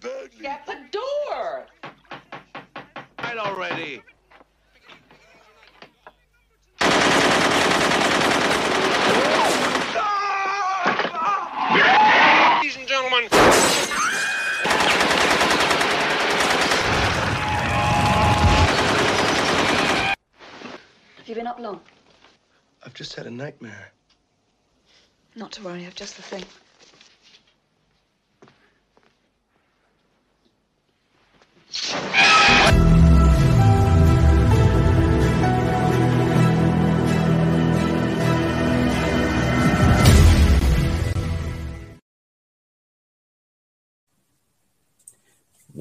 badly. Get the door. Right already. Ladies and gentlemen. Have you been up long? I've just had a nightmare. Not to worry, I've just the thing.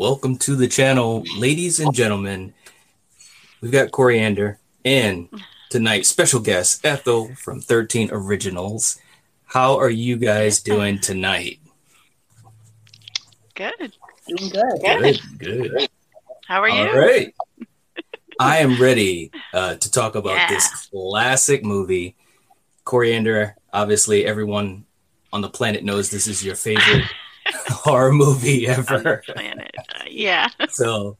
Welcome to the channel, ladies and gentlemen. We've got Coriander and tonight special guest Ethel from 13 Originals. How are you guys doing tonight? Good. Doing good. Good, good. How are you? All right. I am ready uh, to talk about Yeah. this classic movie. Coriander, obviously, everyone on the planet knows this is your favorite horror movie ever. planet. Uh, yeah. So,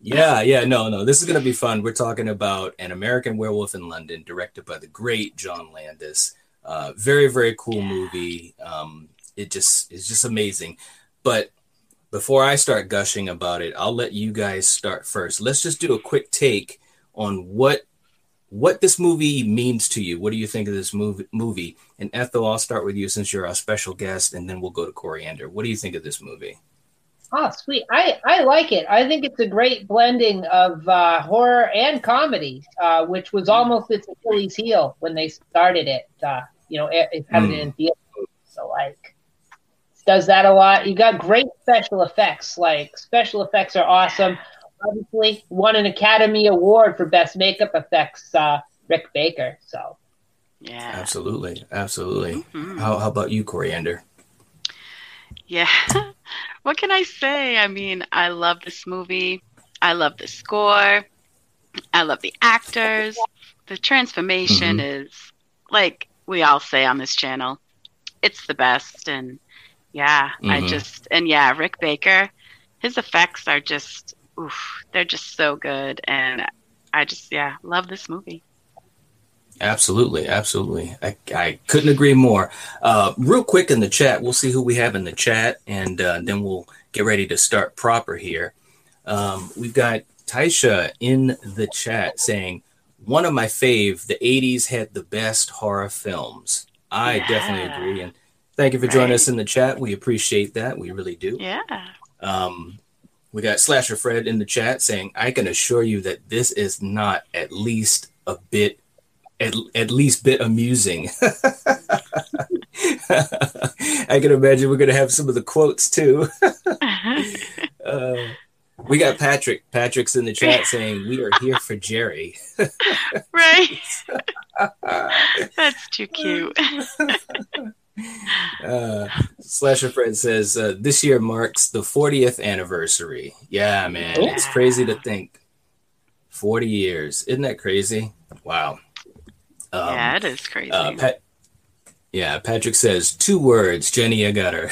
yeah, yeah, no, no, this is going to be fun. We're talking about An American Werewolf in London, directed by the great John Landis. Uh, very, very cool movie. Um, it just is just amazing. But before I start gushing about it, I'll let you guys start first. Let's just do a quick take on what what this movie means to you. What do you think of this movie? Movie and Ethel, I'll start with you since you're our special guest, and then we'll go to Coriander. What do you think of this movie? Oh, sweet. I, I like it. I think it's a great blending of uh, horror and comedy, uh, which was almost its Achilles heel when they started it. Uh, you know, it, it having it in theaters. So, like, does that a lot. You got great special effects. Like, special effects are awesome. Obviously, won an Academy Award for Best Makeup Effects, uh, Rick Baker. So, Yeah. Absolutely, absolutely. Mhm. How, how about you, Coriander? Yeah. what can I say? I mean, I love this movie. I love the score. I love the actors. The transformation is like we all say on this channel. It's the best and yeah, I Mhm. just and yeah, Rick Baker, his effects are just oof, they're just so good and I just yeah, love this movie. Absolutely, absolutely. I, I couldn't agree more. Uh, real quick in the chat, we'll see who we have in the chat, and uh, then we'll get ready to start proper here. Um, we've got Taisha in the chat saying, one of my fave, the 80s had the best horror films. I Yeah. definitely agree. And thank you for joining Right. us in the chat. We appreciate that. We really do. Yeah. Um, we got Slasher Fred in the chat saying, I can assure you that this is not at least a bit, at, at least bit amusing. I can imagine we're going to have some of the quotes too. uh, we got Patrick. Patrick's in the chat saying, We are here for Jerry. right. That's too cute. Uh, Slasher Fred says, uh, This year marks the 40th anniversary. Yeah, man. It's crazy to think. 40 years. Isn't that crazy? Wow. Um, yeah, it is crazy. Uh, Pat, yeah, Patrick says two words. Jenny Agutter.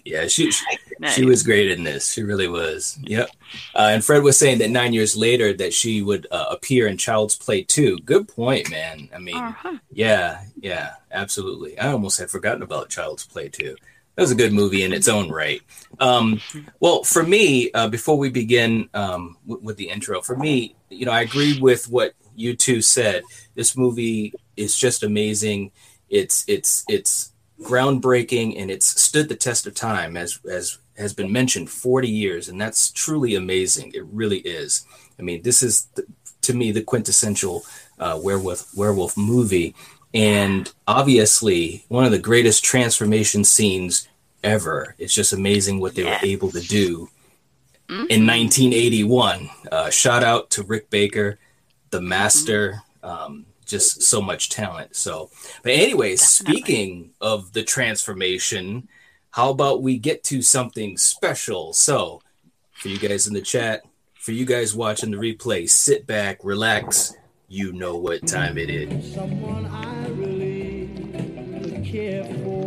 yeah, she she, Nice. she was great in this. She really was. Yep. Uh, and Fred was saying that nine years later that she would uh, appear in Child's Play too. Good point, man. I mean, Uh-huh. yeah, yeah, absolutely. I almost had forgotten about Child's Play too. That was a good movie in its own right. Um, well, for me, uh, before we begin um, w- with the intro, for me, you know, I agree with what you two said. This movie is just amazing. It's it's it's groundbreaking and it's stood the test of time as as has been mentioned 40 years and that's truly amazing it really is i mean this is the, to me the quintessential uh, werewolf werewolf movie and obviously one of the greatest transformation scenes ever it's just amazing what they Yes. were able to do Mhm. in 1981 uh, shout out to rick baker the master um, just so much talent. So but anyway, speaking of the transformation how about we get to something special? So for you guys in the chat for you guys watching the replay sit back relax. You know what time it is. Someone I really care for.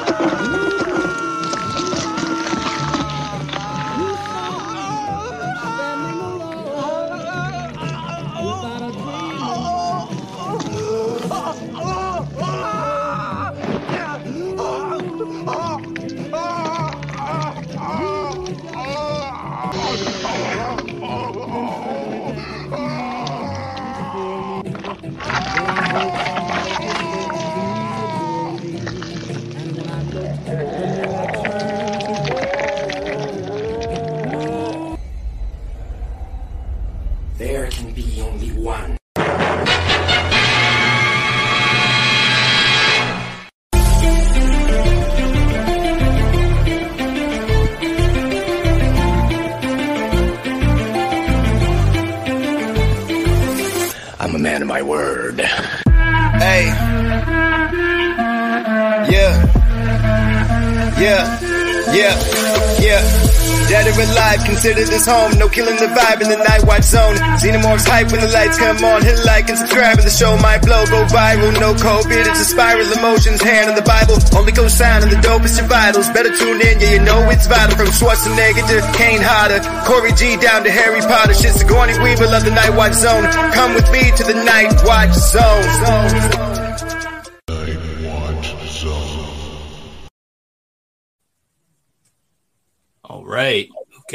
alive, consider this home. No killing the vibe in the night watch zone. Xenomorphs hype when the lights come on. Hit like and subscribe and the show might blow. Go viral, no COVID. It's a spiral emotions. Hand on the Bible. Only go sign on the dopest your vitals. Better tune in, yeah, you know it's vital. From Schwarzenegger to Kane Hodder. Corey G down to Harry Potter. Shit, Sigourney Weaver, love the night watch zone. Come with me to the night watch zone. zone.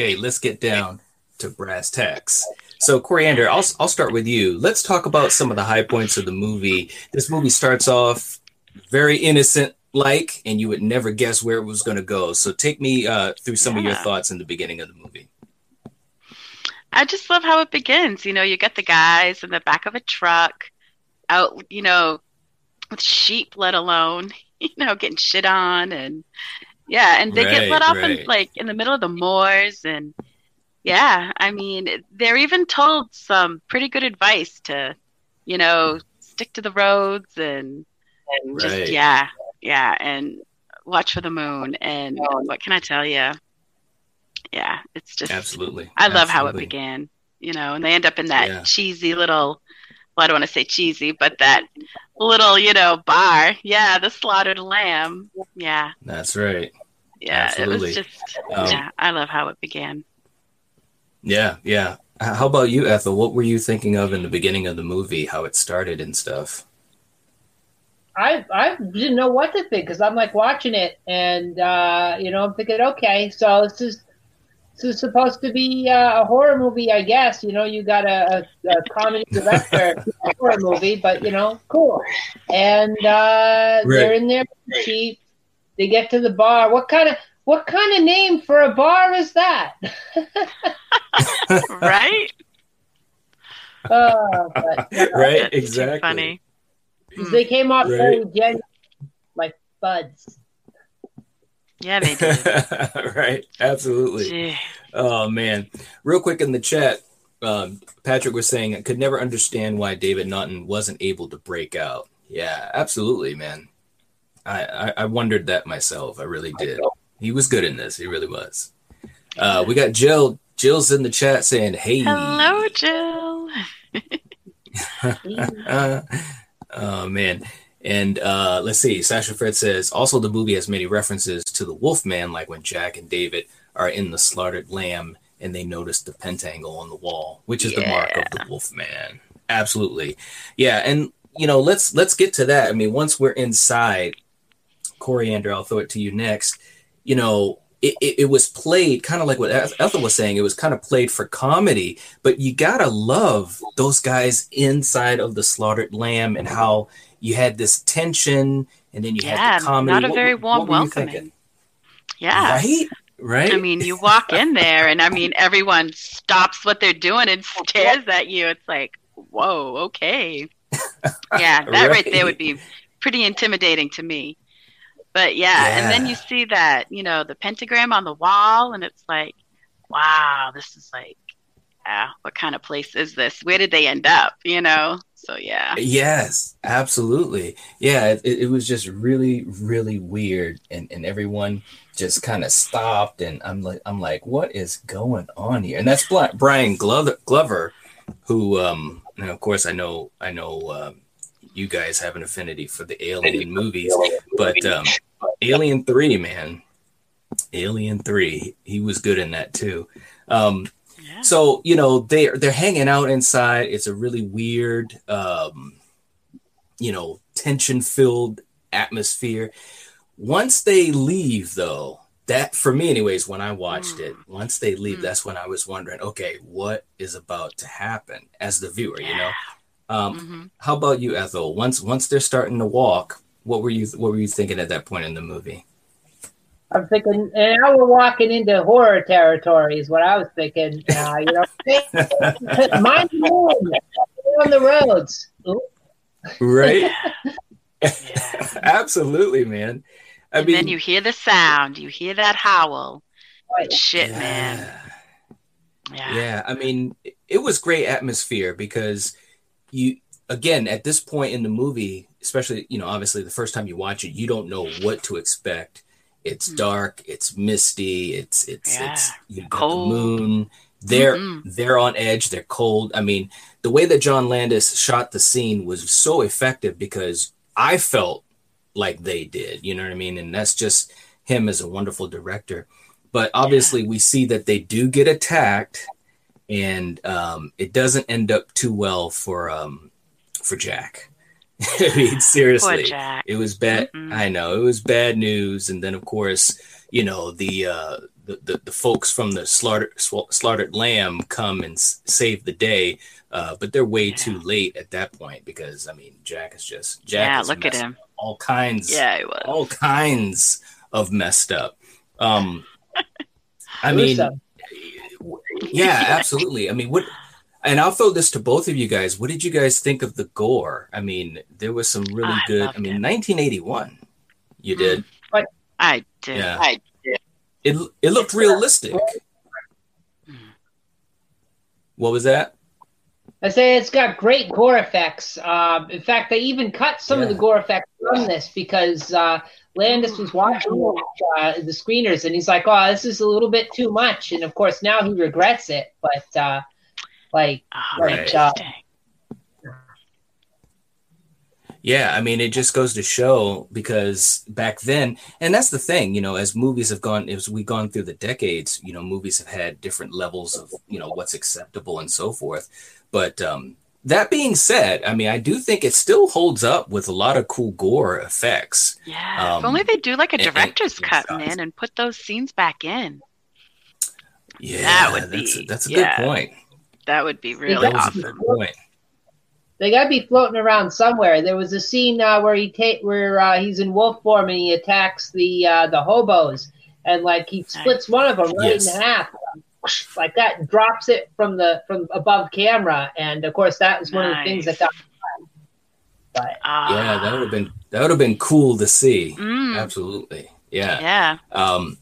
Okay, let's get down to brass tacks. So, Coriander, I'll, I'll start with you. Let's talk about some of the high points of the movie. This movie starts off very innocent like, and you would never guess where it was going to go. So, take me uh, through some of your thoughts in the beginning of the movie. I just love how it begins. You know, you get the guys in the back of a truck out, you know, with sheep, let alone, you know, getting shit on. And yeah, and they Right, get let off in like in the middle of the moors. And yeah, I mean, they're even told some pretty good advice to, you know, stick to the roads and, and just, Right. yeah, yeah, and watch for the moon. And what can I tell you? Yeah, it's just Absolutely. I love how it began, you know, and they end up in that Yeah. cheesy little, well, I don't want to say cheesy, but that little, you know, bar. Yeah, the slaughtered lamb. Yeah, That's right. yeah, Absolutely. it was just, Um, yeah, I love how it began. Yeah, yeah. How about you, Ethel? What were you thinking of in the beginning of the movie? How it started and stuff? I I didn't know what to think because I'm like watching it and uh, you know I'm thinking okay so this is this is supposed to be uh, a horror movie I guess. You know you got a, a, a comedy director a horror movie but you know cool. And uh, they're in there cheap. They get to the bar. What kind of what kind of name for a bar is that? Right? uh, but, you know, right, exactly. funny. they came off very Right. genuine like buds Yeah, they did. right, absolutely. Gee. Oh man, real quick in the chat, um, Patrick was saying I could never understand why David Naughton wasn't able to break out. Yeah, absolutely, man. I, I I wondered that myself. I really did. He was good in this. He really was. Uh, we got Jill. Jill's in the chat saying, "Hey, Hello, Jill. Uh, oh man. And uh, let's see. Slasher Fred says also the movie has many references to the Wolfman, like when Jack and David are in the slaughtered lamb and they notice the pentangle on the wall, which is the mark of the Wolfman. Absolutely, yeah. And you know, let's let's get to that. I mean, once we're inside, Coriander, I'll throw it to you next. You know, it, it, it was played kind of like what Ethel was saying. It was kind of played for comedy, but you gotta love those guys inside of the slaughtered lamb and how you had this tension, and then you Yeah, had the comedy. not a What- very warm welcoming. Yeah. Right, right. I mean, you walk in there, and I mean, everyone stops what they're doing and stares at you. It's like, whoa, okay. Yeah, that right, there would be pretty intimidating to me. But yeah, and then you see that, you know, the pentagram on the wall, and it's like, wow, this is like, yeah, what kind of place is this? Where did they end up? You know? So yeah. Yes, absolutely. Yeah, it, it was just really, really weird, and and everyone just kind of stopped, and I'm like, I'm like, what is going on here? And that's Bla- Brian Glover, Glover, who, um, and of course, I know, I know, um, you guys have an affinity for the Alien movies, but um, Alien Three, man, Alien Three, he was good in that too. Um, Yeah. so you know they they're hanging out inside. It's a really weird, um, you know, tension filled atmosphere. Once they leave, though, that for me, anyways, when I watched it, once they leave, Mm. that's when I was wondering, okay, what is about to happen as the viewer, you know? Um, Mhm. How about you, Ethel? Once once they're starting to walk, what were you what were you thinking at that point in the movie? I'm thinking, and now we're walking into horror territory, is what I was thinking. Uh, you know, mind the on the roads. Ooh, right? Absolutely, man. I and mean, then you hear the sound, you hear that howl. right. Shit, yeah. man. Yeah. Yeah, I mean, it- it was great atmosphere because you again at this point in the movie, especially you know, obviously the first time you watch it, you don't know what to expect. It's Mm. dark, it's misty, it's it's Yeah, it's you got cold. the moon. They're Mm-mm. they're on edge, they're cold. I mean, the way that John Landis shot the scene was so effective because I felt like they did, you know what I mean? And that's just him as a wonderful director. But obviously, we see that they do get attacked, and um, it doesn't end up too well for um, for Jack. I mean, seriously, Jack. it was bad. Mm-mm. I know it was bad news, and then of course, you know the uh, the, the the folks from the slaughtered slaughtered lamb come and s- save the day, uh, but they're way too late at that point because I mean, Jack is just Jack. Yeah, is look at messed him. all kinds Yeah, it was. all kinds of messed up. Um, I mean, yeah, absolutely. I mean, what? And I'll throw this to both of you guys. What did you guys think of the gore? I mean, there was some really I good. I mean, it. 1981. You Mm. did. I did. Yeah. I It it looked realistic. What was that? I say it's got great gore effects. Um, in fact, they even cut some of the gore effects from this because uh, Landis was watching uh, the screeners and he's like, "Oh, this is a little bit too much." And of course, now he regrets it. But uh, like, Oh, Right. interesting. Yeah, I mean, it just goes to show because back then, and that's the thing, you know, as movies have gone, as we've gone through the decades, you know, movies have had different levels of, you know, what's acceptable and so forth. But um, that being said, I mean, I do think it still holds up with a lot of cool gore effects. Yeah. Um, if only they do like a and- and- director's and cut, shots. man, and put those scenes back in. Yeah, that would that's a, be- that's a yeah. good point. That would be really That awesome. good point. they got to be floating around somewhere. There was a scene uh, where he take where uh, he's in wolf form and he attacks the uh, the hobos and like he splits one of them right Yes. in half like that, and drops it from the from above camera. And of course, that was one of the things that got. But Ah. Yeah, that would have been that would have been cool to see. Mm. Absolutely. Yeah. Yeah. Um,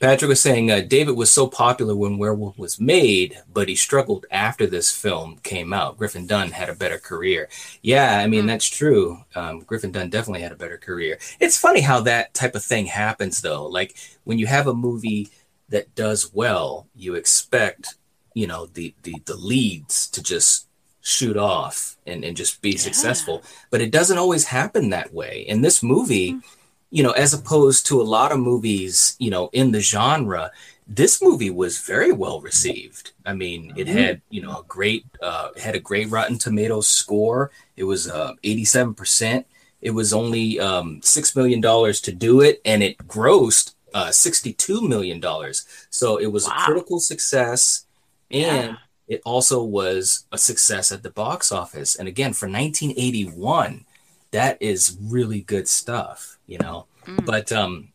Patrick was saying uh, David was so popular when Werewolf was made, but he struggled after this film came out. Griffin Dunne had a better career. Yeah, I mean, Hmm. that's true. Um, Griffin Dunne definitely had a better career. It's funny how that type of thing happens, though. Like when you have a movie that does well, you expect, you know, the, the, the leads to just shoot off and, and just be Yeah. successful. But it doesn't always happen that way. In this movie, you know, as opposed to a lot of movies, you know, in the genre, this movie was very well received. I mean, it had, you know, a great, uh, had a great Rotten Tomatoes score. It was uh, 87%. It was only um, $6 million to do it, and it grossed uh, $62 million. So it was Wow. a critical success, and Yeah. it also was a success at the box office. And again, for 1981, that is really good stuff, you know. Mm. But um,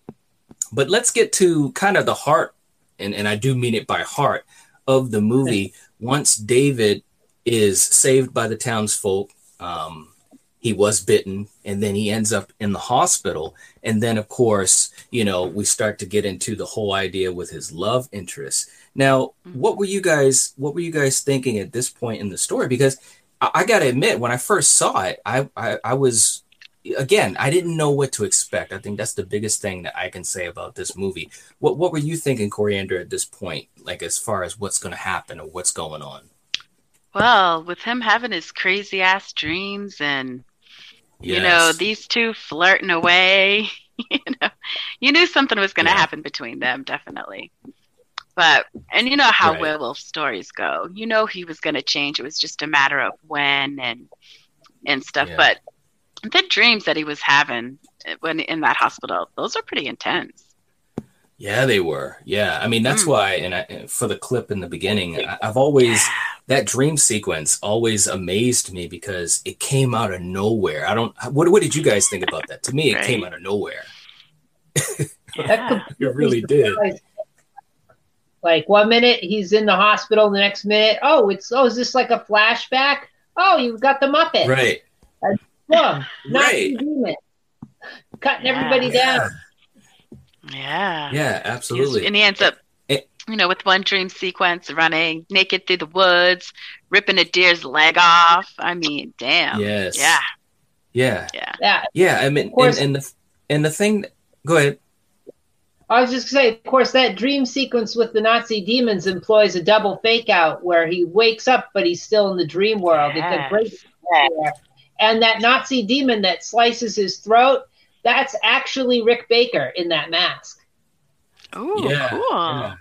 but let's get to kind of the heart, and and I do mean it by heart of the movie. Once David is saved by the townsfolk, um, he was bitten, and then he ends up in the hospital. And then, of course, you know, we start to get into the whole idea with his love interest. Now, what were you guys? What were you guys thinking at this point in the story? Because I, I got to admit, when I first saw it, I, I I was again, I didn't know what to expect. I think that's the biggest thing that I can say about this movie. What what were you thinking, Coriander, at this point? Like as far as what's going to happen or what's going on? Well, with him having his crazy ass dreams and you know these two flirting away, you know, you knew something was going to Yeah. happen between them, definitely. But and you know how Right. werewolf stories go. You know he was going to change. It was just a matter of when and and stuff. Yeah. But the dreams that he was having when in that hospital, those are pretty intense. Yeah, they were. Yeah, I mean that's Mm. why. And I, for the clip in the beginning, I, I've always that dream sequence always amazed me because it came out of nowhere. I don't. What What did you guys think about that? To me, it came out of nowhere. Yeah. It really did. Like one minute he's in the hospital, the next minute, oh, it's oh, is this like a flashback? Oh, you've got the Muppet. Right. Boom. Nazi Right. demon. Cutting Yeah. everybody down. Yeah. Yeah, absolutely. And he ends up, It- you know, with one dream sequence, running naked through the woods, ripping a deer's leg off. I mean, damn. Yes. Yeah. Yeah. Yeah. Yeah. Yeah. I mean, course. and, and the and the thing. Go ahead. I was just gonna say, of course, that dream sequence with the Nazi demons employs a double fake out where he wakes up but he's still in the dream world. It's a great there. And that Nazi demon that slices his throat, that's actually Rick Baker in that mask. Oh, yeah, cool. yeah.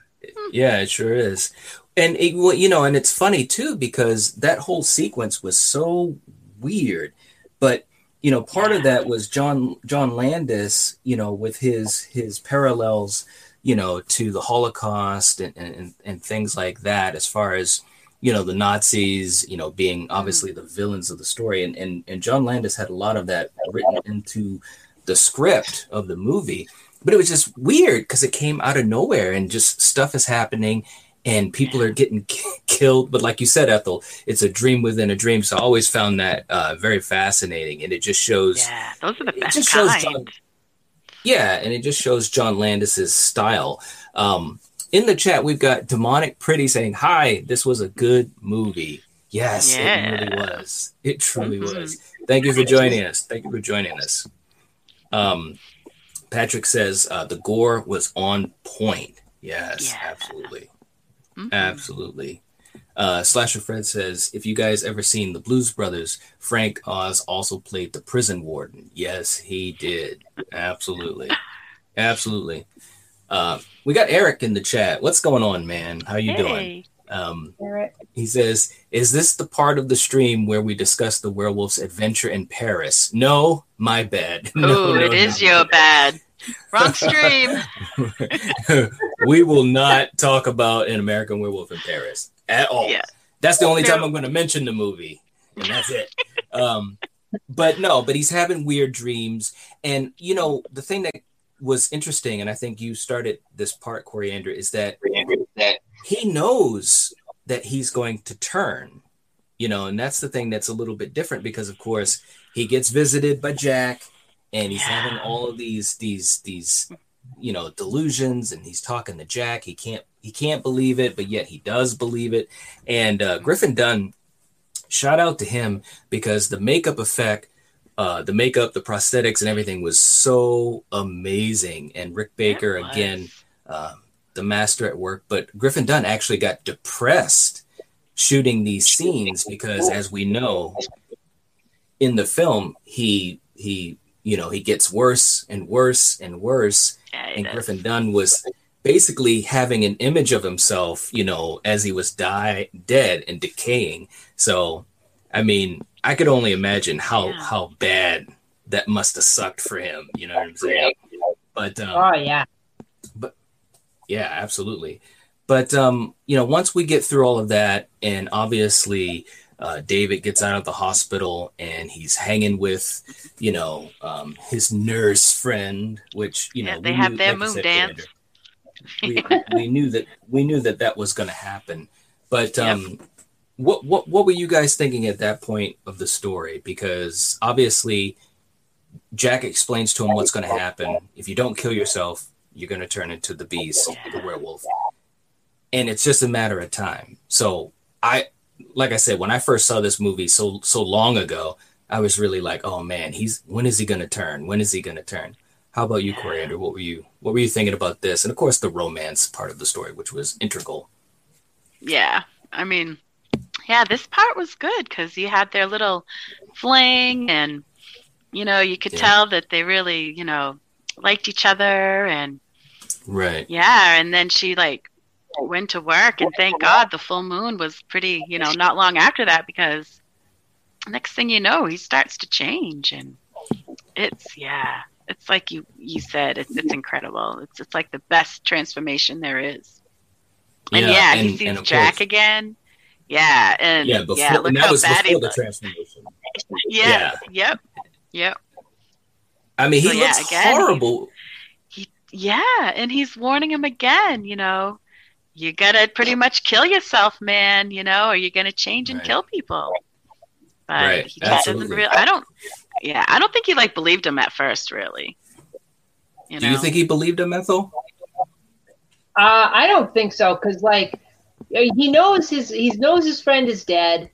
Yeah, it sure is. And it, well, you know, and it's funny too because that whole sequence was so weird. But you know, part of that was John John Landis, you know, with his his parallels, you know, to the Holocaust and and, and things like that, as far as you know the Nazis, you know, being obviously the villains of the story, and and and John Landis had a lot of that written into the script of the movie. But it was just weird because it came out of nowhere and just stuff is happening and people are getting ki- killed. But like you said ethel it's a dream within a dream. So i always found that uh, very fascinating. And it just shows Yeah. Those are the It best just shows kind. John- yeah and it just shows john landis's style. Um, in the chat we've got demonic pretty saying hi this was a good movie yes it really was it truly Mhm. was thank you for joining us thank you for joining us um, patrick says uh, the gore was on point yes Yeah. absolutely Mhm. absolutely uh, Slasher Fred says, if you guys ever seen the Blues Brothers, Frank Oz also played the prison warden. Yes, he did. Absolutely. Absolutely. Uh, we got Eric in the chat. What's going on, man? How you doing? Hey. Um, he says, is this the part of the stream where we discuss the werewolf's adventure in Paris? No, my bad. No, Oh, no, it is no. your bad. Wrong stream. we will not talk about an American Werewolf in Paris at all. Yeah. That's the only time I'm going to mention the movie, and that's it. um, but no, but he's having weird dreams, and you know the thing that was interesting, and I think you started this part, Coriander, is that he knows that he's going to turn, you know, and that's the thing that's a little bit different because, of course, he gets visited by Jack, and he's having all of these these these you know delusions and he's talking to jack. He can't he can't believe it but yet he does believe it. And uh, griffin dunne shout out to him because the makeup effect uh, the makeup the prosthetics and everything was so amazing and rick baker again uh, the master at work but griffin dunne actually got depressed shooting these scenes because as we know in the film he he you know he gets worse and worse and worse Yeah, and is. Griffin Dunne was basically having an image of himself, you know, as he was die dead and decaying. So, I mean, I could only imagine how Yeah. how bad that must have sucked for him. You know what I'm saying? But um, Oh yeah. But yeah, absolutely. But um, you know, once we get through all of that, and obviously uh, David gets out of the hospital and he's hanging with, you know, um, his nurse friend, which you know they have knew- their like you moon said, dance. Commander, we, we knew that we knew that that was going to happen. But um, what what what were you guys thinking at that point of the story? Because obviously, Jack explains to him what's going to happen. If you don't kill yourself, you're going to turn into the beast, the werewolf, and it's just a matter of time. So I like I said, when I first saw this movie so so long ago, I was really like, oh man, he's when is he gonna turn? When is he gonna turn? How about you, Coriander? What were you what were you thinking about this? And of course, the romance part of the story, which was integral. Yeah, I mean, yeah, this part was good because you had their little fling, and you know, you could Yeah. tell that they really, you know, liked each other, and Right. yeah, and then she like went to work, and thank God the full moon was pretty, you know, not long after that because next thing you know, he starts to change, and it's yeah, it's like you you said, it's it's incredible. It's it's like the best transformation there is. And yeah, he sees and Jack course- again. Yeah, and Yeah, yeah, before look and that how was bad before the looks. transformation. Yeah, yep, yep. I mean, he So, yeah, looks again, he- horrible. Yeah, and he's warning him again, you know, you gotta pretty much kill yourself, man, you know, or you're gonna change and Right. kill people. But Right, he just doesn't absolutely. really I don't yeah, I don't think he like believed him at first really. You Do you think he believed him, Ethel? Uh, I don't think so because like he knows his he knows his friend is dead.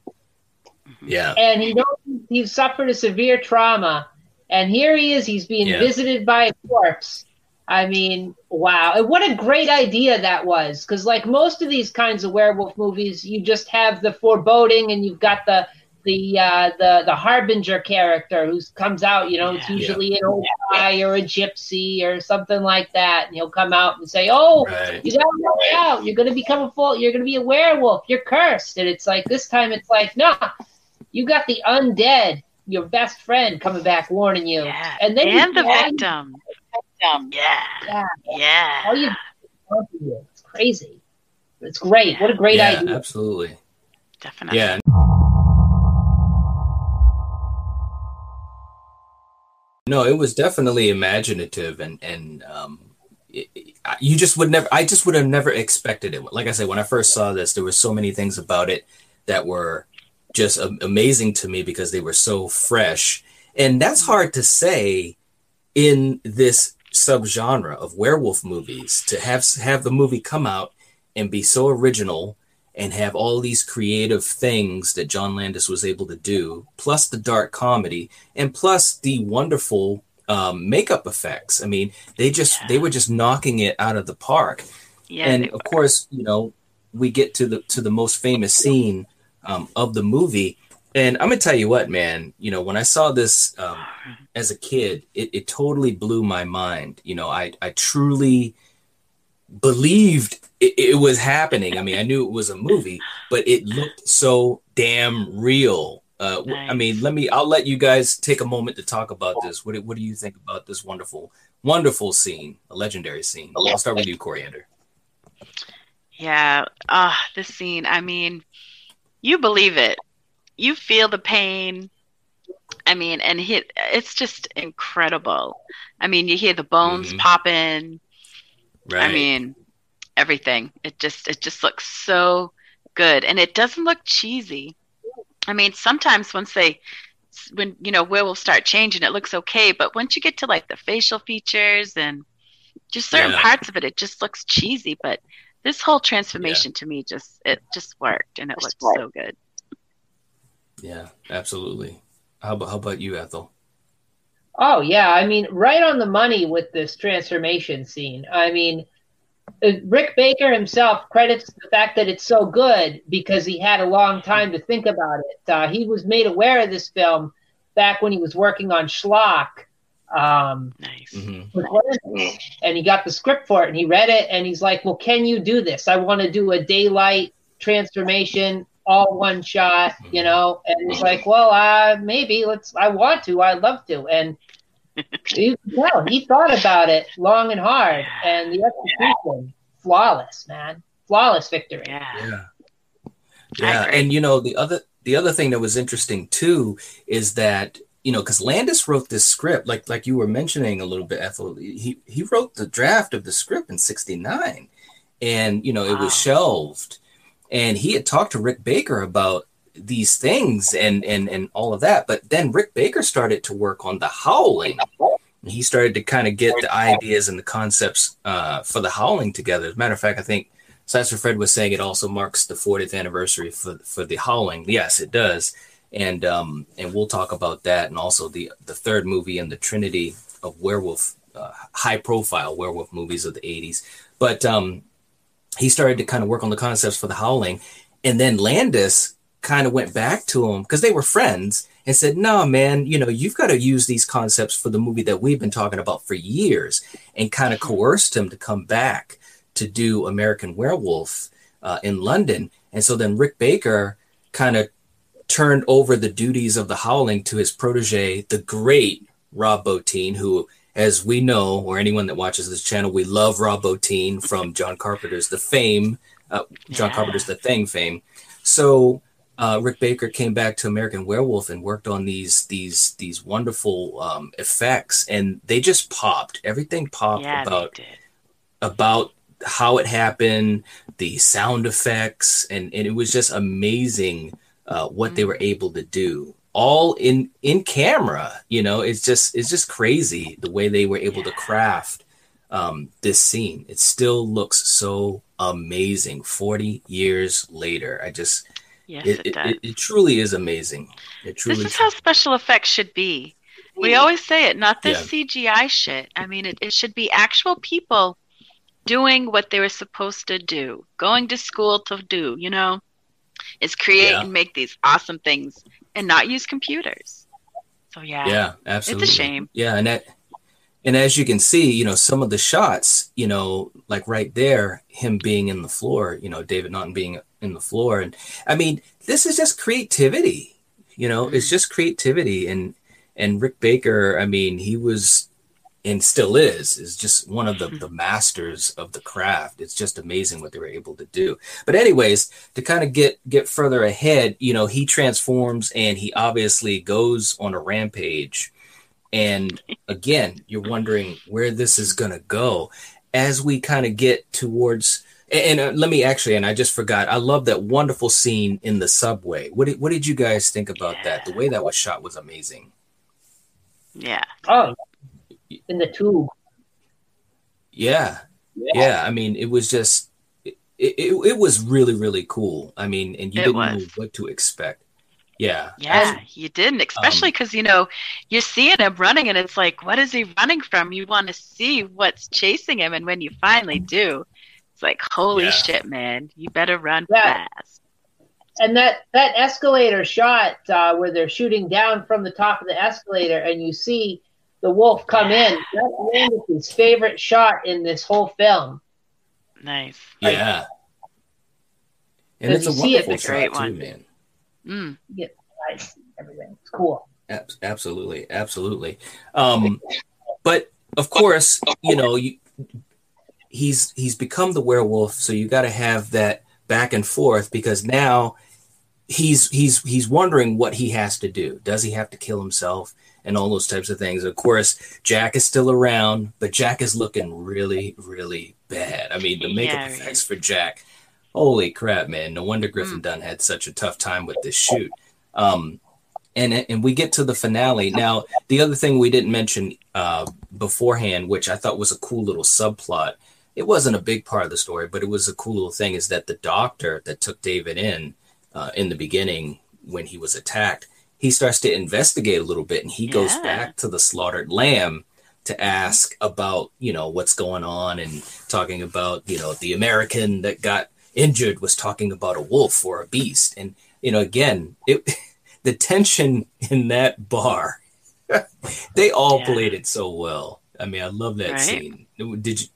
Yeah. and he knows he's suffered a severe trauma. And here he is he's being Yeah. visited by a corpse. I mean wow. And what a great idea that was. Because like most of these kinds of werewolf movies you just have the foreboding and you've got the the uh, the the harbinger character who comes out you know it's Yeah. usually an old guy or a gypsy or something like that and he'll come out and say oh Right. you gotta look out. You're gonna become a full. You're gonna be a werewolf. You're cursed. And it's like this time, it's like, nah, you got the undead, your best friend, coming back warning you. Yeah. And then and you the victim. Yeah. Yeah. Yeah. All you. It's crazy. It's great. What a great yeah, idea. absolutely. Definitely. Yeah. No, it was definitely imaginative, and and um, it, you just would never. I just would have never expected it. Like I said, when I first saw this, there were so many things about it that were just am- amazing to me because they were so fresh, and that's hard to say in this subgenre of werewolf movies to have have the movie come out and be so original and have all these creative things that John Landis was able to do, plus the dark comedy, and plus the wonderful um, makeup effects. I mean, they just they were just knocking it out of the park. Yeah. and of course, you know, we get to the to the most famous scene um, of the movie. And I'm gonna tell you what, man. You know, when I saw this um, as a kid, it, it totally blew my mind. You know, I I truly believed it, it was happening. I mean, I knew it was a movie, but it looked so damn real. Uh, w- I mean, let me. I'll let you guys take a moment to talk about this. What do- What do you think about this wonderful, wonderful scene, a legendary scene? I'll start with you, Coriander. Yeah. Ah, this scene. I mean, you believe it. You feel the pain. I mean, and he, it's just incredible. I mean, you hear the bones Mhm. popping. Right. I mean, everything. It just it just looks so good, and it doesn't look cheesy. I mean, sometimes once they when you know werewolves start changing, it looks okay, but once you get to like the facial features and just certain Yeah. parts of it, it just looks cheesy. But this whole transformation to me just it just worked, and it looks so good. yeah, absolutely. How about how about you, Ethel? Oh yeah, I mean, right on the money with this transformation scene. I mean, Rick Baker himself credits the fact that it's so good because he had a long time to think about it. Uh, he was made aware of this film back when he was working on Schlock, um, Nice. Mhm. and he got the script for it, and he read it, and he's like, "Well, can you do this? I want to do a daylight transformation." All one shot, you know, and he's like, "Well, uh, maybe let's. I want to. I'd love to." And you can tell he thought about it long and hard, and the execution flawless, man, flawless victory. Yeah. Yeah. Yeah, and you know the other the other thing that was interesting too is that you know because Landis wrote this script like like you were mentioning a little bit Ethel he he wrote the draft of the script in 69 and you know it Wow. was shelved and he had talked to Rick Baker about these things and and and all of that. But then Rick Baker started to work on the howling. He started to kind of get the ideas and the concepts uh, for the howling together. As a matter of fact I think Slasher Fred was saying it also marks the 40th anniversary for for the Howling. Yes, it does, and um, and we'll talk about that, and also the the third movie in the trinity of werewolf, uh, high profile werewolf movies of the 80s. But um, he started to kind of work on the concepts for the Howling, and then Landis kind of went back to him because they were friends and said, "No, man, you know, you've got to use these concepts for the movie that we've been talking about for years," and kind of coerced him to come back to do American Werewolf uh, in London. And so then Rick Baker kind of turned over the duties of the Howling to his protege, the great Rob Bottin, who, as we know, or anyone that watches this channel, we love Rob Bottin from John Carpenter's The Fame, uh, John Yeah. Carpenter's The Thing fame. So uh, Rick Baker came back to American Werewolf and worked on these these these wonderful um, effects, and they just popped. Everything popped Yeah, about about how it happened, the sound effects, and, and it was just amazing uh, what they were able to do. All in in camera, you know, it's just it's just crazy the way they were able to craft um, this scene. It still looks so amazing. Forty years later, I just Yes, it, it, it, does. it, it truly is amazing. It truly This is how special effects should be. We always say it, not this CGI shit. I mean, it, it should be actual people doing what they were supposed to do, going to school to do, you know, is create Yeah. and make these awesome things and not use computers. So, yeah. Yeah, absolutely. It's a shame. Yeah, and that and as you can see, you know, some of the shots, you know, like right there, him being in the floor, you know, David Naughton being in the floor, and I mean, this is just creativity. You know, it's just creativity, and and Rick Baker, I mean, he was and still is is just one of the, mm-hmm. the masters of the craft. It's just amazing what they were able to do. But anyways to kind of get get further ahead you know he transforms and he obviously goes on a rampage and again you're wondering where this is going to go as we kind of get towards and, and, uh, let me actually and i just forgot i love that wonderful scene in the subway what did, what did you guys think about that the way that was shot was amazing Yeah. Oh, in the tube. Yeah. Yeah. I mean, it was just, it, it, it was really, really cool. I mean, and you It didn't know what to expect. Yeah. Yeah, you didn't, especially because you know you're seeing him running, and it's like, what is he running from? You want to see what's chasing him, and when you finally do, it's like, holy Yeah. shit, man, you better run Yeah. fast. And that that escalator shot uh, where they're shooting down from the top of the escalator, and you see the wolf come in. That's his favorite shot in this whole film. Nice. Yeah. And it's a he it? wonderful It's a great shot too, man. Mm. You get nice everything. It's cool. Absolutely. Absolutely. Um, but of course, you know, you, he's, he's become the werewolf. So you got to have that back and forth because now he's, he's, he's wondering what he has to do. Does he have to kill himself? and all those types of things. Of course, Jack is still around, but Jack is looking really, really bad. I mean, the makeup Yeah, he effects for Jack, holy crap, man! No wonder Griffin Dunne had such a tough time with this shoot. Um, and and we get to the finale now. The other thing we didn't mention uh, beforehand, which I thought was a cool little subplot. It wasn't a big part of the story, but it was a cool little thing. Is that the doctor that took David in uh, in the beginning when he was attacked? he starts to investigate a little bit and he goes back to the slaughtered lamb to ask about you know what's going on and talking about you know the american that got injured was talking about a wolf or a beast. And you know again it the tension in that bar they all Yeah. played it so well. I mean i love that Right. scene. Did you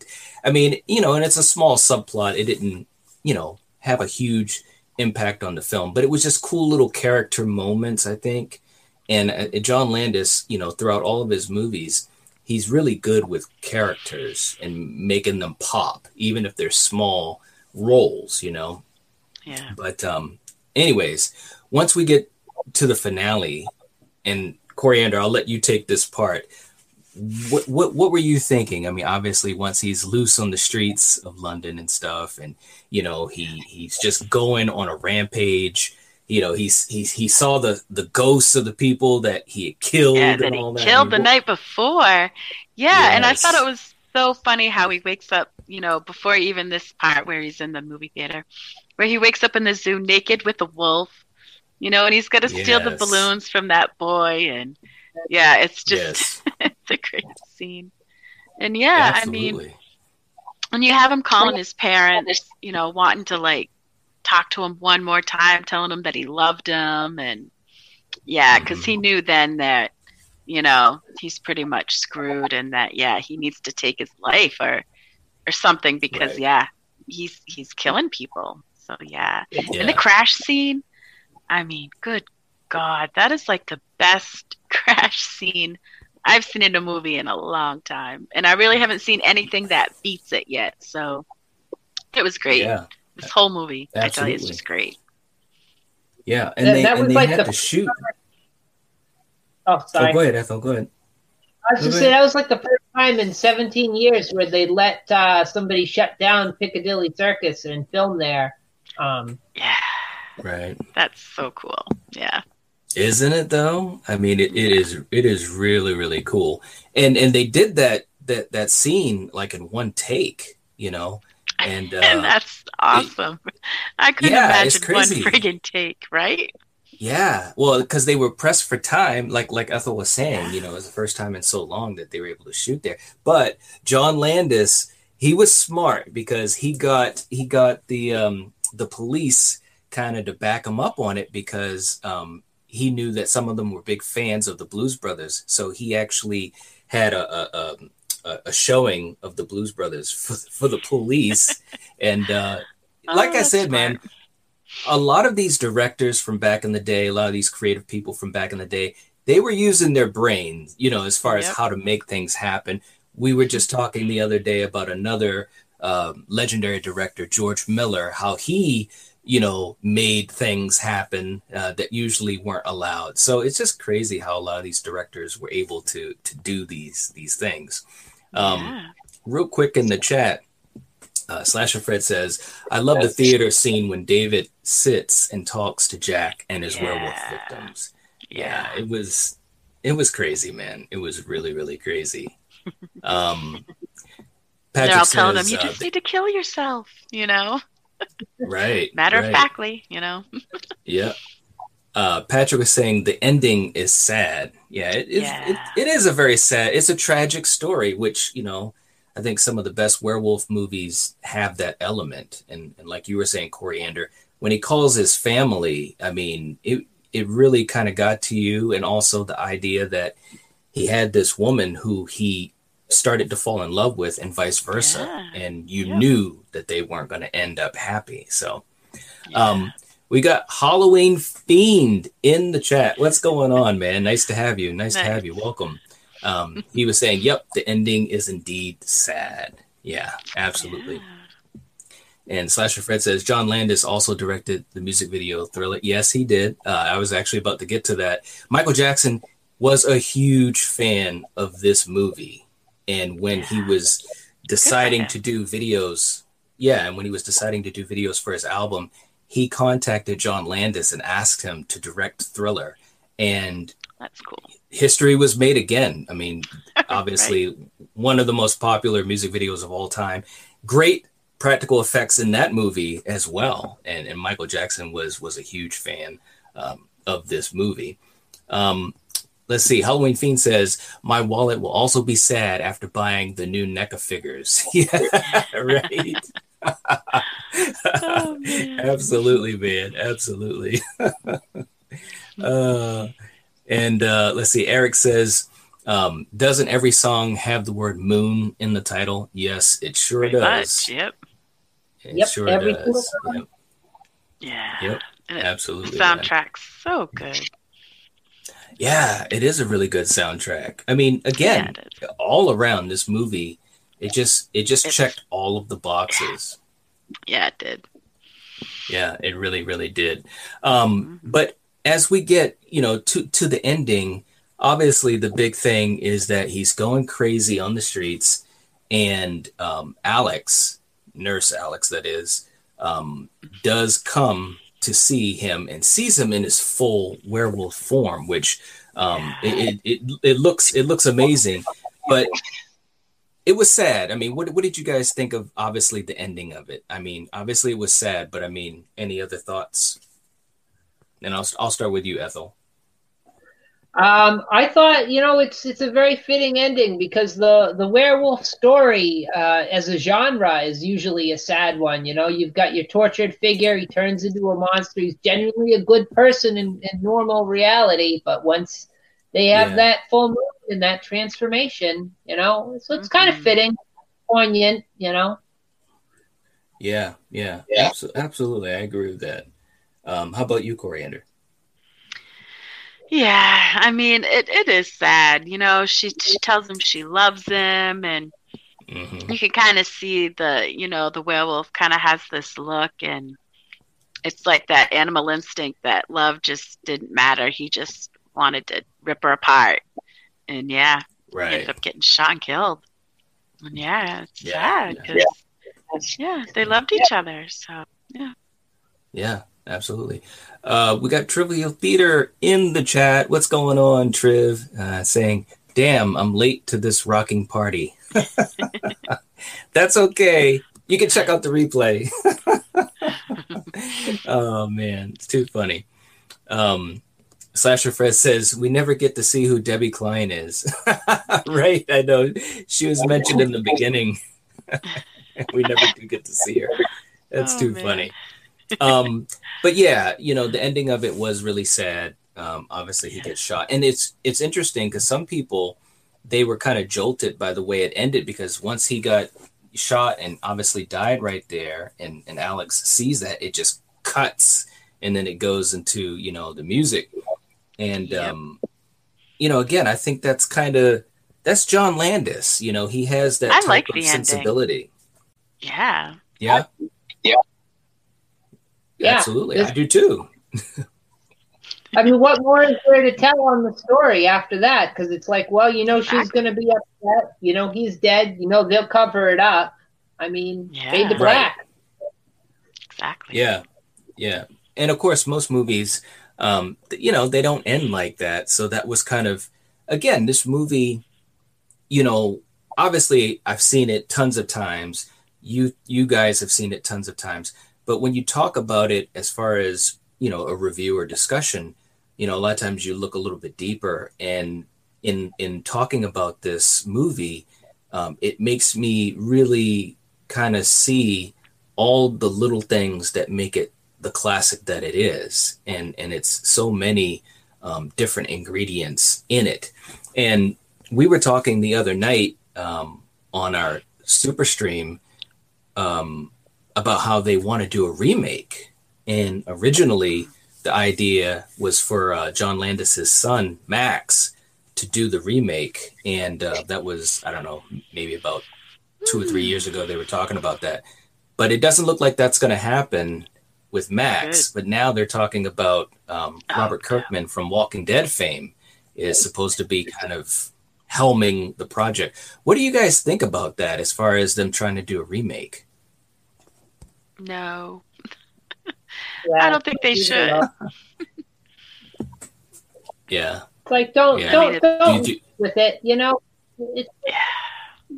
i mean you know and it's a small subplot. It didn't you know have a huge impact on the film but it was just cool little character moments i think. And uh, john landis you know throughout all of his movies he's really good with characters and making them pop even if they're small roles you know? Yeah. but um anyways once we get to the finale and coriander i'll let you take this part. What, what what were you thinking? I mean obviously once he's loose on the streets of london and stuff and you know he he's just going on a rampage. You know he's he's he saw the the ghosts of the people that he had killed Yeah, and all he that killed the night before. Yeah, and I thought it was so funny how he wakes up, you know, before even this part where he's in the movie theater, where he wakes up in the zoo naked with a wolf, you know, and he's got to steal the balloons from that boy, and yeah, it's just yes, it's a great scene. And yeah, I mean, absolutely. and you have him calling his parents, you know, wanting to like talk to him one more time, telling him that he loved him, and yeah, because he mm-hmm. knew then that you know he's pretty much screwed, and that yeah, he needs to take his life or or something because Right. yeah, he's he's killing people. So yeah, Yeah. and the crash scene, I mean, good God, that is like the best crash scene I've seen in a movie in a long time, and I really haven't seen anything that beats it yet. So it was great. yeah, This whole movie, I tell you, it's Absolutely. just great. yeah, and That- they that and was they like had the- to shoot. Oh, Oh, sorry. go ahead, Ethel. Go ahead. I was just Okay. saying that was like the first time in 17 years where they let uh, somebody shut down Piccadilly Circus and film there. Um, Yeah, Right. that's so cool. Yeah, Isn't it though? I mean, it, it is. It is really, really cool. And and they did that that that scene like in one take. You know, and uh, and that's awesome. I couldn't Yeah, imagine one crazy. friggin' take, right? Yeah, well, because they were pressed for time, like like Ethel was saying, you know, it was the first time in so long that they were able to shoot there. But John Landis, he was smart because he got he got the um the police kind of to back him up on it because um he knew that some of them were big fans of the Blues Brothers, so he actually had a a, a, a showing of the Blues Brothers for for the police, and uh, Oh, like I said, smart. man, a lot of these directors from back in the day, a lot of these creative people from back in the day, they were using their brains, you know, as far as how to make things happen. We were just talking the other day about another um legendary director, George Miller, how he, you know, made things happen uh, that usually weren't allowed. So it's just crazy how a lot of these directors were able to to do these these things. Um, yeah. real quick in the chat, uh, Slasher Fred says, "I love the theater scene when David sits and talks to Jack and his werewolf victims." Yeah, it was it was crazy, man. It was really really crazy. Um, They're all telling him, you uh, just need to kill yourself, you know? right. Matter right. of factly, you know? Yeah. Uh, Patrick was saying the ending is sad. Yeah, it, it, Yeah. It, it is a very sad. It's a tragic story, which you know, I think some of the best werewolf movies have that element. And, and like you were saying, Coriander, when he calls his family, I mean, it it really kind of got to you, and also the idea that he had this woman who he started to fall in love with, and vice versa, Yeah. and you Yeah. knew that they weren't going to end up happy. So. Um, we got Halloween Fiend in the chat. What's going on, man? Nice to have you. Nice, to have you. Welcome. Um, he was saying, "Yep, the ending is indeed sad." Yeah, absolutely. Yeah. And Slasher Fred says John Landis also directed the music video Thriller. Yes, he did. Uh, I was actually about to get to that. Michael Jackson was a huge fan of this movie, and when he was deciding to do videos, yeah, and when he was deciding to do videos for his album, he contacted John Landis and asked him to direct Thriller, and That's cool. History was made again. I mean, obviously, one of the most popular music videos of all time. Great practical effects in that movie as well, and, and Michael Jackson was was a huge fan um, of this movie. Um, let's see. Halloween Fiend says my wallet will also be sad after buying the new NECA figures. yeah, right. Oh, man. Absolutely, man. Absolutely. uh, and uh, let's see. Eric says, um, "Doesn't every song have the word moon in the title?" Yes, it sure Pretty does. much. Yep. It Yep, sure every does. Yep, Yeah. Yep, And absolutely. the man. soundtrack's so good. Yeah, it is a really good soundtrack. I mean, again, Yeah, all around this movie, it just it just It's- checked all of the boxes. Yeah, it did. Yeah, it really, really did. Um, Mhm. but as we get, you know, to to the ending, obviously the big thing is that he's going crazy on the streets, and um, Alex, nurse Alex, that is, um, does come to see him and sees him in his full werewolf form, which um, it, it, it it looks it looks amazing, but it was sad. I mean, what what did you guys think of obviously the ending of it? I mean, obviously it was sad, but I mean, any other thoughts? And I'll I'll start with you, Ethel. Um, I thought, you know, it's it's a very fitting ending because the the werewolf story uh, as a genre is usually a sad one. You know, you've got your tortured figure; he turns into a monster. He's genuinely a good person in, in normal reality, but once they have Yeah. that full moon and that transformation, you know, so it's kind of fitting, poignant. You know, Yeah, yeah, Yeah. abso- absolutely. I agree with that. Um, how about you, Coriander? Yeah, I mean, it, it is sad. You know, she she tells him she loves him, and hmm you can kind of see the, you know, the werewolf kind of has this look, and it's like that animal instinct that love just didn't matter. He just wanted to rip her apart, and yeah, he Right. ended up getting shot and killed. And yeah, it's Yeah, sad yeah. because yeah, they loved each other. So yeah, Yeah, absolutely. Uh, we got Trivial Theater in the chat. What's going on, Triv? Uh, saying, "Damn, I'm late to this rocking party." That's okay. You can check out the replay. oh man, it's too funny. Um, Slasher Fred says we never get to see who Debbie Klein is. right? I know she was mentioned in the beginning. we never do get to see her. That's Oh, too man. funny. Um, but yeah, you know, the ending of it was really sad. Um, obviously, he gets shot, and it's it's interesting because some people they were kind of jolted by the way it ended because once he got shot and obviously died right there, and and Alex sees that it just cuts, and then it goes into you know the music, and Yep. um, you know, again, I think that's kind of that's John Landis. You know, he has that I type like of the ending. sensibility. yeah, Yeah. Yeah. Yeah. Absolutely. This- I do too. I mean, what more is there to tell on the story after that? Because it's like, well, you know, she's going to be upset. You know, he's dead. You know, they'll cover it up. I mean, fade to Yeah. black. exactly. Yeah. Yeah. And of course, most movies, um, you know, they don't end like that. So that was kind of, again, this movie, you know, obviously I've seen it tons of times. You, you guys have seen it tons of times. But when you talk about it as far as, you know, a review or discussion, you know, a lot of times you look a little bit deeper. And in, in talking about this movie, um, it makes me really kind of see all the little things that make it the classic that it is and and it's so many um, different ingredients in it and we were talking the other night um, on our super stream um, about how they want to do a remake and originally the idea was for uh, john landis's son max to do the remake and uh, that was i don't know maybe about two or three years ago they were talking about that but it doesn't look like that's going to happen with Max. But now they're talking about um, Robert Kirkman from Walking Dead fame is supposed to be kind of helming the project. What do you guys think about that as far as them trying to do a remake? No, Yeah. I don't think they should. Yeah. It's like don't Yeah. don't I mean, don't Do you- with it. You know, it's yeah.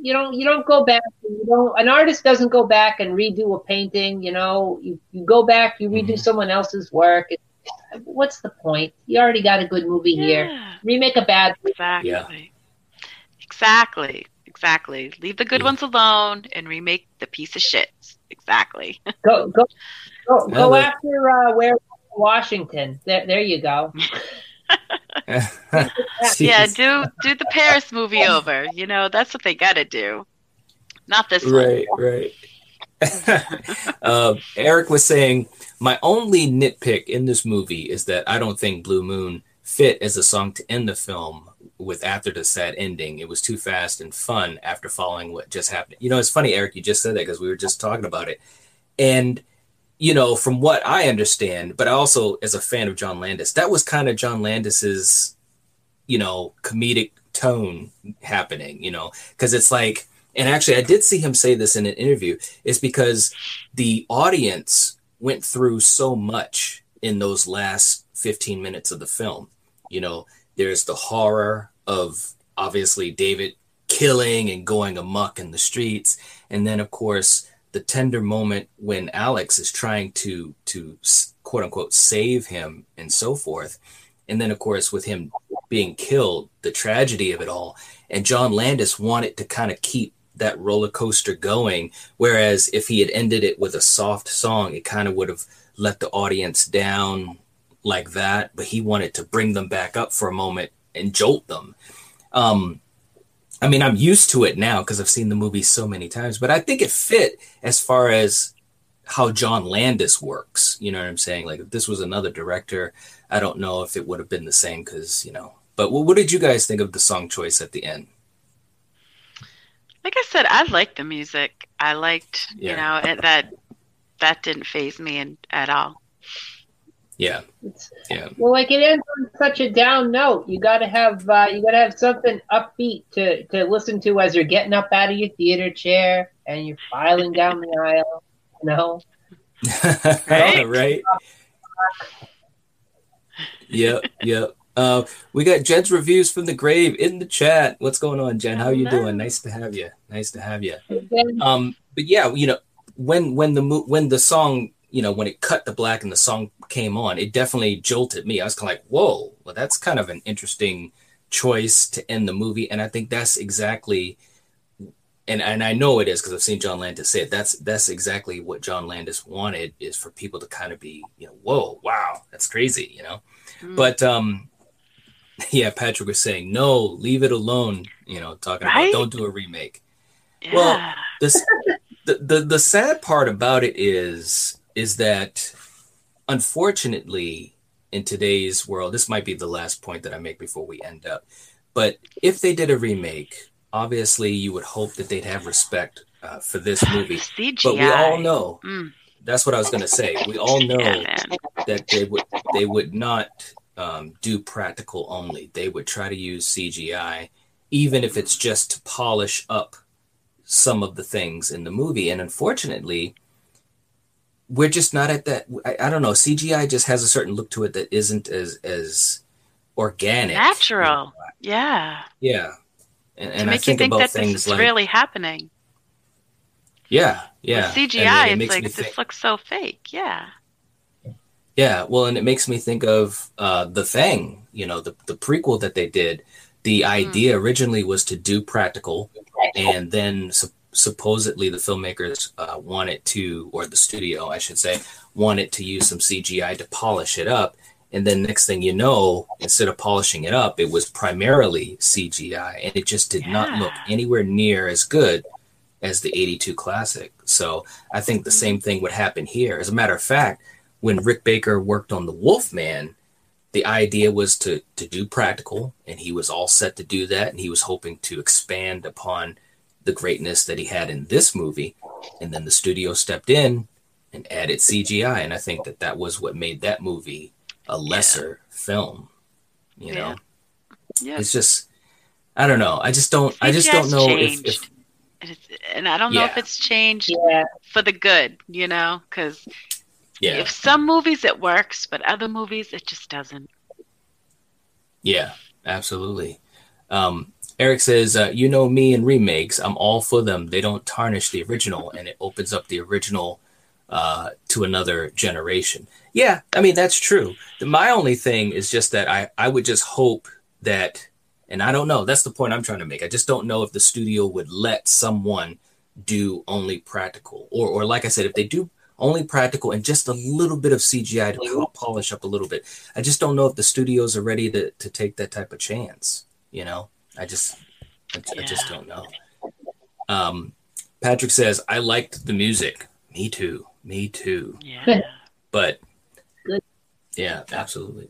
you don't you don't go back. You don't an artist doesn't go back and redo a painting. You know, you, you go back, you redo Mhm. someone else's work. It, what's the point? You already got a good movie here. Remake a bad. exactly. Exactly. Exactly. Leave the good Yeah. ones alone and remake the piece of shit. Exactly. Go go go, go the- after uh, where Washington. There there you go. yeah, do do the Paris movie over. You know, that's what they got to do. Not this one. right, right. uh, Eric was saying, my only nitpick in this movie is that I don't think Blue Moon fit as a song to end the film with after the sad ending. It was too fast and fun after following what just happened. You know, it's funny, Eric, you just said that because we were just talking about it. And, you know, from what I understand, but also as a fan of John Landis, that was kind of John Landis's, you know, comedic tone happening, you know, because it's like, and actually, I did see him say this in an interview, is because the audience went through so much in those last 15 minutes of the film. You know, there's the horror of obviously David killing and going amok in the streets. And then, of course, the tender moment when Alex is trying to to quote unquote save him and so forth. And then, of course, with him being killed, the tragedy of it all. And John Landis wanted to kind of keep that roller coaster going. Whereas if he had ended it with a soft song, it kind of would have let the audience down like that. But he wanted to bring them back up for a moment and jolt them. Um, I mean, I'm used to it now because I've seen the movie so many times, but I think it fit as far as how John Landis works. You know what I'm saying? Like, if this was another director, I don't know if it would have been the same because, you know. But what, what did you guys think of the song choice at the end? Like I said, I liked the music. I liked, Yeah. you know, it, that that didn't phase me in, at all. Yeah, It's, yeah, well, like it ends on such a down note. You got to have uh, you got to have something upbeat to to listen to as you're getting up out of your theater chair and you're filing down the aisle. You know, Right? right. Yep, yep. Uh, we got Jen's reviews from the grave in the chat. What's going on, Jen? How you doing? Nice to have you. Nice to have you. Um, but yeah, you know, when when the when the song, you know, when it cut the black and the song came on, it definitely jolted me. I was kind of like, whoa, well, that's kind of an interesting choice to end the movie, and I think that's exactly. And, and I know it is because I've seen John Landis say it. That's that's exactly what John Landis wanted is for people to kind of be, you know, whoa, wow, that's crazy, you know. Mm. But um, yeah, Patrick was saying no, leave it alone. You know, talking Right? about don't do a remake yeah. well, this the, the the sad part about it is is that unfortunately in today's world this might be the last point that i make before we end up but if they did a remake obviously you would hope that they'd have respect uh, for this movie CGI. but we all know Mm. that's what i was going to say we all know Yeah, that they would they would not um, do practical only. They would try to use CGI, even if it's just to polish up some of the things in the movie. And unfortunately, we're just not at that. I, I don't know. CGI just has a certain look to it that isn't as as organic, Natural. Yeah. Yeah, and, and I think, think about that things this is like really happening. yeah, yeah. With CGI, I mean, it it's like this looks so fake. Yeah. Yeah, well, and it makes me think of uh, the Thing. You know, the the prequel that they did. The idea originally was to do practical, and then supposedly the filmmakers uh, wanted to, or the studio, I should say, wanted to use some CGI to polish it up. And then next thing you know, instead of polishing it up, it was primarily CGI, and it just did not look anywhere near as good as the 82 classic. So I think the same thing would happen here. As a matter of fact, when Rick Baker worked on The Wolfman, the idea was to to do practical, and he was all set to do that, and he was hoping to expand upon the greatness that he had in this movie. And then the studio stepped in and added CGI, and I think that that was what made that movie a lesser film. You know, Yeah. it's just I don't know. I just don't. I just don't know if, if And, I don't know if it's changed yeah, for the good, you know, because yeah. if some movies it works, but other movies it just doesn't. Yeah, absolutely. Um, Eric says, uh, "You know me and remakes. I'm all for them. They don't tarnish the original, and it opens up the original uh, to another generation." Yeah, I mean that's true. The- My only thing is just that I I would just hope that, and I don't know. That's the point I'm trying to make. I just don't know if the studio would let someone do only practical, or or like I said, if they do only practical and just a little bit of CGI to polish up a little bit. I just don't know if the studios are ready to, to take that type of chance. You know, I just, I, I just don't know. Um, Patrick says, I liked the music. Me too. Me too. Yeah. But Good. yeah, absolutely.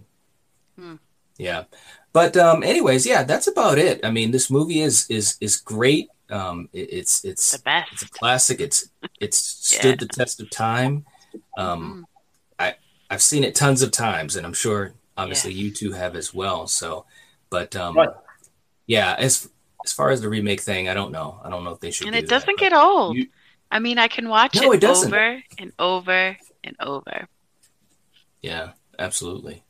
Hmm. Yeah. But um, anyways, yeah, that's about it. I mean, this movie is is is great. Um, it, it's it's the best. it's a classic. It's it's stood the test of time. Um, I I've seen it tons of times, and I'm sure obviously you two have as well. So, but um, Right. Yeah, as as far as the remake thing, I don't know. I don't know if they should. and do it doesn't that, get old. you- I mean, I can watch No, it, it doesn't. over and over and over. Yeah, absolutely.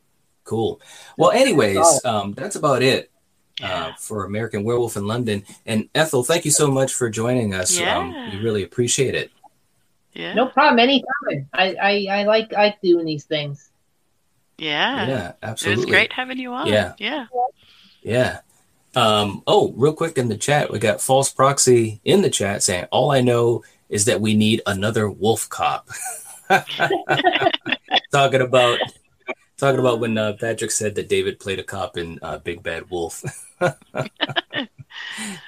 Cool. Well, anyways, um, that's about it uh, for American Werewolf in London. And Ethel, thank you so much for joining us. Um, Yeah. we really appreciate it. Yeah. No problem. Anytime. I, I, I like I like doing these things. Yeah. Yeah, It absolutely. was great having you on. Yeah. Yeah. Yeah. Um, oh, real quick in the chat, we got false proxy in the chat saying, All I know is that we need another WolfCop. talking about talking about when uh, Patrick said that David played a cop in uh, Big Bad Wolf.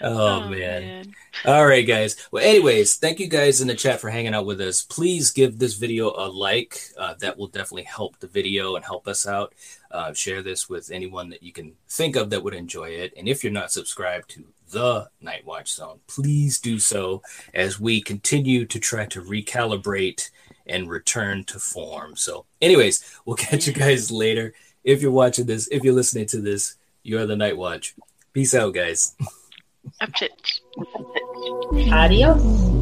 oh, man. All right, guys. Well, anyways, thank you guys in the chat for hanging out with us. Please give this video a like. Uh, that will definitely help the video and help us out. Uh, share this with anyone that you can think of that would enjoy it. And if you're not subscribed to the Night Watch Zone, please do so as we continue to try to recalibrate and return to form. So, anyways, we'll catch you guys later. If you're watching this, if you're listening to this, you're the Night Watch. Peace out, guys. Adios.